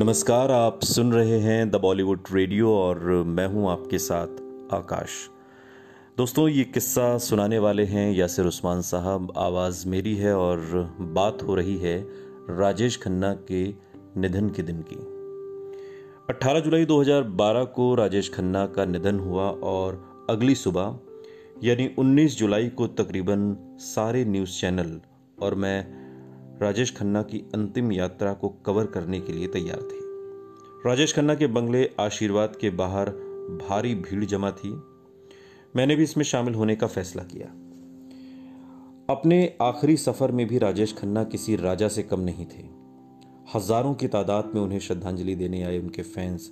नमस्कार, आप सुन रहे हैं द बॉलीवुड रेडियो और मैं हूँ आपके साथ आकाश। दोस्तों, ये किस्सा सुनाने वाले हैं यासिर उस्मान साहब। आवाज़ मेरी है और बात हो रही है राजेश खन्ना के निधन के दिन की। 18 जुलाई 2012 को राजेश खन्ना का निधन हुआ और अगली सुबह, यानी 19 जुलाई को तकरीबन सारे न्यूज़ चैनल और मैं राजेश खन्ना की अंतिम यात्रा को कवर करने के लिए तैयार थे। राजेश खन्ना के बंगले आशीर्वाद के बाहर भारी भीड़ जमा थी। मैंने भी इसमें शामिल होने का फैसला किया। अपने आखिरी सफ़र में भी राजेश खन्ना किसी राजा से कम नहीं थे। हज़ारों की तादाद में उन्हें श्रद्धांजलि देने आए उनके फैंस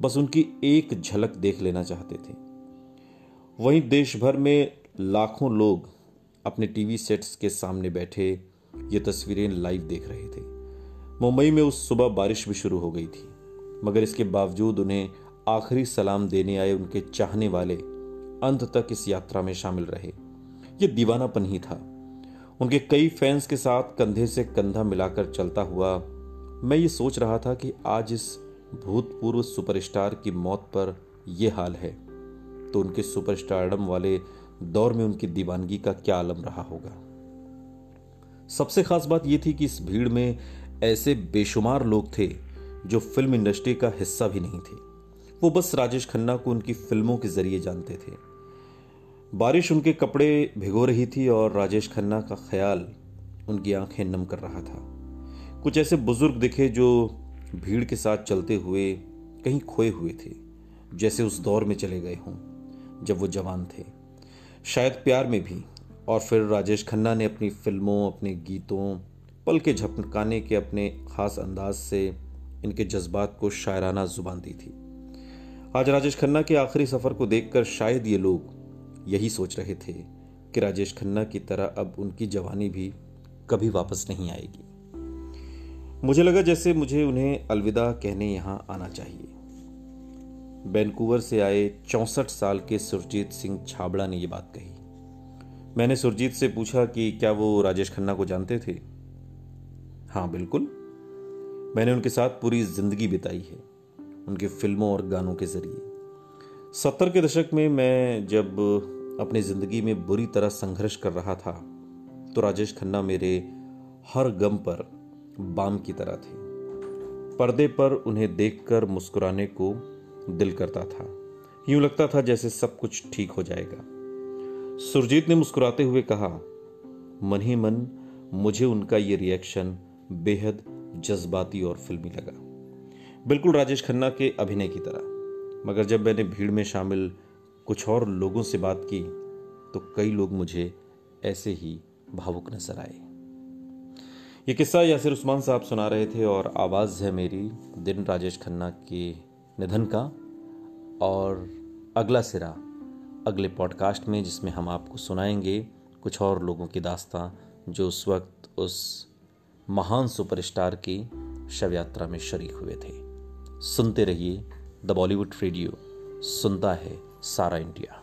बस उनकी एक झलक देख लेना चाहते थे। वहीं देश भर में लाखों लोग अपने टीवी सेट्स के सामने बैठे ये तस्वीरें लाइव देख रहे थे। मुंबई में उस सुबह बारिश भी शुरू हो गई थी, मगर इसके बावजूद उन्हें आखिरी सलाम देने आए उनके चाहने वाले अंत तक इस यात्रा में शामिल रहे। ये दीवानापन ही था। उनके कई फैंस के साथ कंधे से कंधा मिलाकर चलता हुआ मैं ये सोच रहा था कि आज इस भूतपूर्व सुपरस्टार की मौत पर यह हाल है तो उनके सुपरस्टारडम वाले दौर में उनकी दीवानगी का क्या आलम रहा होगा। सबसे खास बात यह थी कि इस भीड़ में ऐसे बेशुमार लोग थे जो फ़िल्म इंडस्ट्री का हिस्सा भी नहीं थे। वो बस राजेश खन्ना को उनकी फ़िल्मों के ज़रिए जानते थे। बारिश उनके कपड़े भिगो रही थी और राजेश खन्ना का ख्याल उनकी आँखें नम कर रहा था। कुछ ऐसे बुज़ुर्ग दिखे जो भीड़ के साथ चलते हुए कहीं खोए हुए थे, जैसे उस दौर में चले गए हों, जब वो जवान थे। शायद प्यार में भी और फिर राजेश खन्ना ने अपनी फ़िल्मों, अपने गीतों पल के झपकाने के अपने खास अंदाज से इनके जज्बात को शायराना ज़ुबान दी थी। आज राजेश खन्ना के आखिरी सफ़र को देखकर शायद ये लोग यही सोच रहे थे कि राजेश खन्ना की तरह अब उनकी जवानी भी कभी वापस नहीं आएगी। मुझे लगा जैसे मुझे उन्हें अलविदा कहने यहाँ आना चाहिए। वैंकूवर से आए चौसठ साल के सुरजीत सिंह छाबड़ा ने यह बात कही। मैंने सुरजीत से पूछा कि क्या वो राजेश खन्ना को जानते थे? हाँ बिल्कुल। मैंने उनके साथ पूरी ज़िंदगी बिताई है, उनके फ़िल्मों और गानों के ज़रिए। सत्तर के दशक में मैं जब अपनी ज़िंदगी में बुरी तरह संघर्ष कर रहा था तो राजेश खन्ना मेरे हर गम पर बाम की तरह थे। पर्दे पर उन्हें देखकर मुस्कुराने को दिल करता था। यूँ लगता था जैसे सब कुछ ठीक हो जाएगा। सुरजीत ने मुस्कुराते हुए कहा, मन ही मन, मुझे उनका ये रिएक्शन बेहद जज्बाती और फिल्मी लगा। बिल्कुल राजेश खन्ना के अभिनय की तरह। मगर जब मैंने भीड़ में शामिल कुछ और लोगों से बात की तो कई लोग मुझे ऐसे ही भावुक नज़र आए। ये किस्सा यासिर उस्मान साहब सुना रहे थे और आवाज़ है मेरी दिन राजेश खन्ना के निधन का और अगला सिरा अगले पॉडकास्ट में, जिसमें हम आपको सुनाएँगे कुछ और लोगों की दास्तां, जो उस वक्त उस महान सुपरस्टार की शव यात्रा में शरीक हुए थे। सुनते रहिए द बॉलीवुड रेडियो, सुनता है सारा इंडिया।